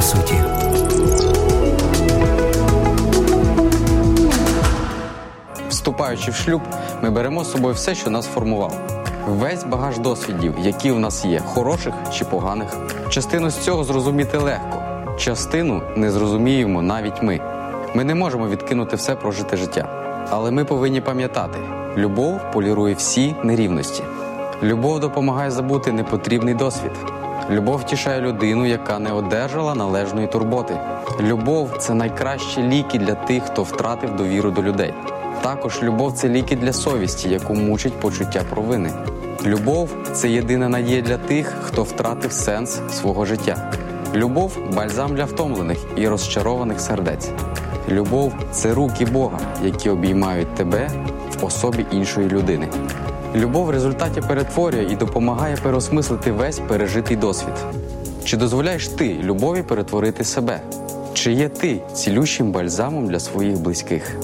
по суті. Вступаючи в шлюб, ми беремо з собою все, що нас формувало. Весь багаж досвідів, які у нас є, хороших чи поганих. Частину з цього зрозуміти легко, частину не зрозуміємо навіть ми. Ми не можемо відкинути все прожите життя. Але ми повинні пам'ятати: любов полірує всі нерівності. Любов допомагає забути непотрібний досвід. Любов втішає людину, яка не одержала належної турботи. Любов це найкращі ліки для тих, хто втратив довіру до людей. Також любов це ліки для совісті, яку мучить почуття провини. Любов це єдина надія для тих, хто втратив сенс свого життя. Любов бальзам для втомлених і розчарованих сердець. Любов це руки Бога, які обіймають тебе в особі іншої людини. Любов в результаті перетворює і допомагає переосмислити весь пережитий досвід. Чи дозволяєш ти любові перетворити себе? Чи є ти цілющим бальзамом для своїх близьких?